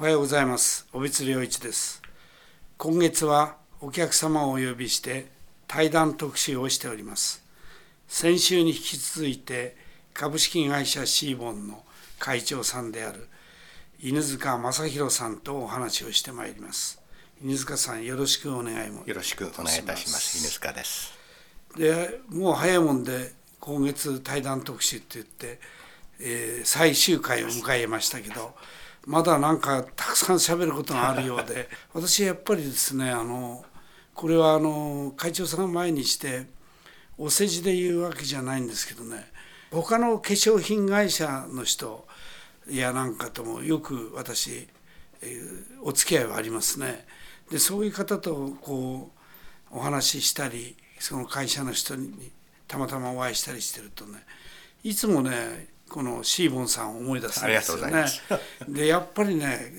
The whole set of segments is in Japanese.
おはようございます。小光良一です。今月はお客様をお呼びして対談特集をしております。先週に引き続いて株式会社シーボンの会長さんである犬塚正弘さんとお話をしてまいります。犬塚さんよろしくお願いもよろしくお願いいたします。犬塚です。でもう早いもんで今月対談特集って言って、えー、最終回を迎えましたけどまだなんかたくさん喋ることがあるようで 私やっぱりですねあのこれはあの会長さんを前にしてお世辞で言うわけじゃないんですけどね他の化粧品会社の人やなんかともよく私、えー、お付き合いはありますね。でそういう方とこうお話ししたりその会社の人にたまたまお会いしたりしてるとねいつもねこのシーボンさんを思い出すんですよね。でやっぱりね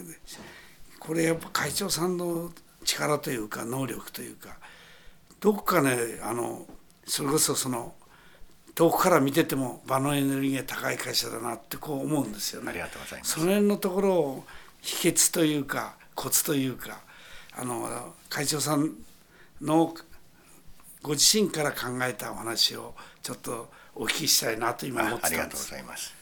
これやっぱ会長さんの力というか能力というかどこかねあのそれこそその遠くから見てても場のエネルギーが高い会社だなってこう思うんですよね。ありがとうございます。その辺のところを秘訣というかコツというかあの会長さんのご自身から考えたお話をちょっとお聞きしたいなと今思って。ありがとうございます。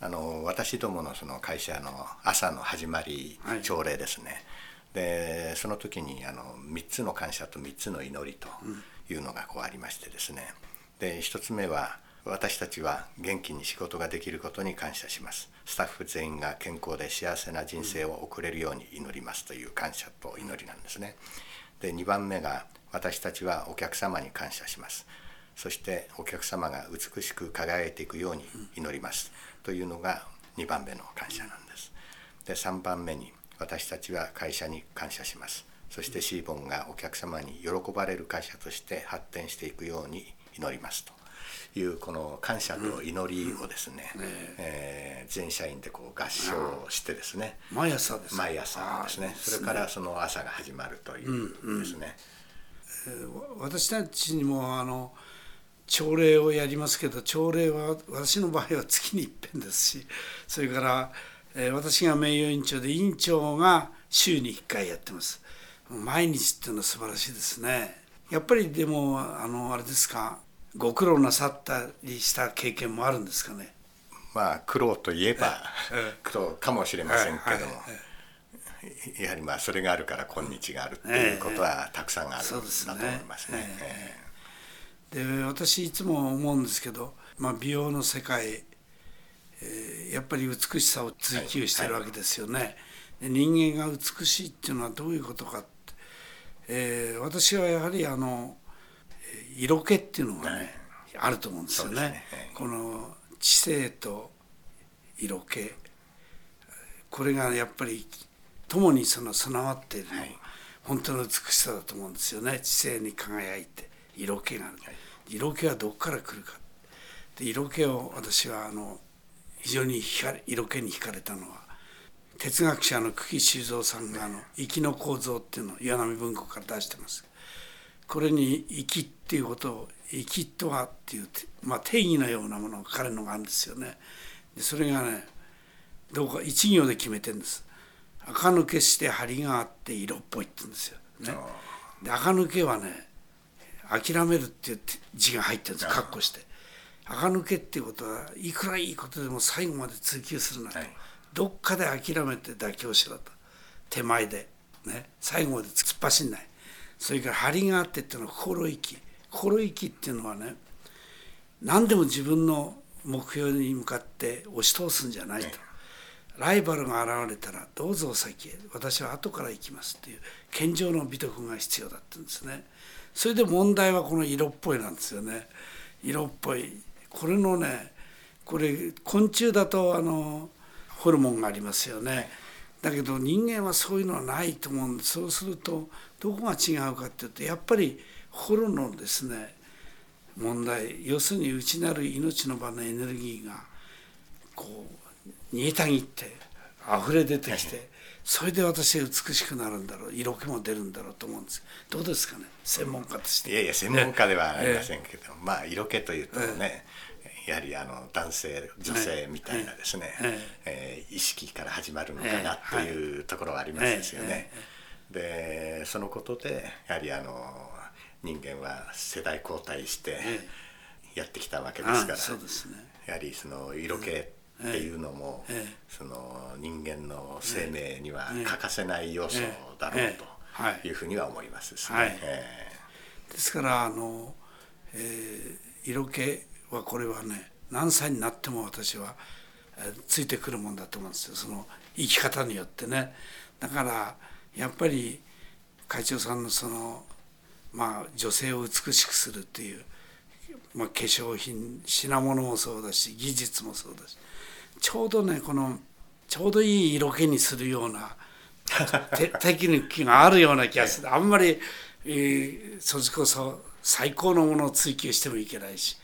あの私どものその会社の朝の始まり、朝礼ですね。でその時にあの3つの感謝と3つの祈りというのがこうありましてですね。で1つ目は私たちは元気に仕事ができることに感謝しますスタッフ全員が健康で幸せな人生を送れるように祈りますという感謝と祈りなんですねで2番目が私たちはお客様に感謝しますそしてお客様が美しく輝いていくように祈ります。というのが2番目の感謝なんです。で3番目に私たちは会社に感謝します。そしてシーボンがお客様に喜ばれる会社として発展していくように祈ります。というこの感謝と祈りをですね,、うん、ねえー、全社員でこう合唱してですね。毎朝です毎朝ですね。それからその朝が始まるというですね、うんうん、私たちにもあの朝礼をやりますけど朝礼は私の場合は月に一遍ですしそれから、えー、私が名誉委員長で委員長が週に1回やってます。毎日っていうのは素晴らしいですね。やっぱりでもあのあれですかご苦労なさったりした経験もあるんですかね？まあ苦労といえば苦労かもしれませんけども、やはりまあそれがあるから今日があるっていうことはたくさんあるんだと思いますね。で私いつも思うんですけど、まあ、美容の世界、えー、やっぱり美しさを追求してるわけですよね。はい。はい、人間が美しいっていうのはどういうことかって、えー、私はやはりあの色気っていうのがね、あると思うんですよね。ね。この知性と色気これがやっぱり共にその備わっているのが本当の美しさだと思うんですよね。知性に輝いて色気がある、色気はどこから来るかで色気を私はあの非常に色気に惹かれたのは哲学者の久喜修造さんがあの「粋の構造」っていうのを岩波文庫から出してます。これに「粋」っていうことを「粋とは」っていう、まあ、定義のようなものが彼のがあるんですよね。でそれがねどうか一行で決めてるんです。垢抜けして張りがあって色っぽいって言うんですよ。ね、で垢抜けはね諦めるっていう字が入ってるんです括弧して。垢抜けっていうことはいくらいいことでも最後まで追求するなと、はい、どっかで諦めて妥協しろと。手前で、ね、最後まで突っ走んない。それから張りがあってっていうのは心意気。心意気っていうのはね何でも自分の目標に向かって押し通すんじゃないと、ライバルが現れたらどうぞお先へ。私は後から行きますっていう健常の美徳が必要だったんですねそれで問題はこの色っぽいなんですよね。色っぽい。これのねこれ昆虫だとあのホルモンがありますよね。だけど人間はそういうのはないと思うんです。そうするとどこが違うかっていうとやっぱりホルのですね。問題。要するに内なる命の場のエネルギーがこう煮えたぎって溢れ出てきてそれで私は美しくなるんだろう色気も出るんだろうと思うんですどうですかね？専門家として。いやいや専門家ではありませんけど、まあ色気というとね、やはりあの男性女性みたいなですね、ええ。ー、意識から始まるのかなっていうところはありますですよね。でそのことでやはりあの人間は世代交代してやってきたわけですから、そうですね、やはりその色気っていうのも、その人間の生命には欠かせない要素だろうとい。うふうには思いますですですからあの、えー、色気はこれはね何歳になっても私は、えー、ついてくるもんだと思うんですよ。その生き方によってね。だからやっぱり会長さんのそのまあ女性を美しくするっていう、まあ、化粧品品物もそうだし技術もそうだしちょうどねこのちょうどいい色気にするような テクニックがあるような気がするあんまり、えー、それこそ最高のものを追求してもいけないし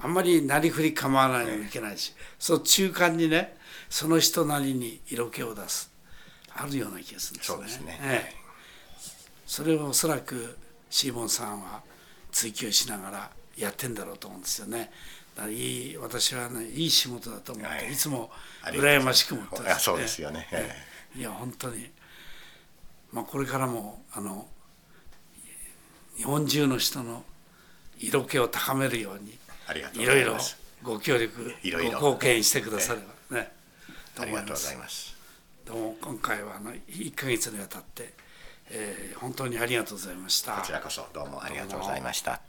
あんまりなりふり構わないのもいけないし、その中間にねその人なりに色気を出すあるような気がするんですね。そうですね、ええ、それをおそらくシーボンさんは追求しながらやってんだろうと思うんですよね。いい私はねいい仕事だと思って、はい、いつも羨ましく思ってます、そうですよね、いや本当にまあこれからもあの日本中の人の色気を高めるようにいろいろご協力ご貢献してくださればね、ありがとうございます。どうも今回はあの1か月にわたって、えー、本当にありがとうございました。こちらこそどうもありがとうございました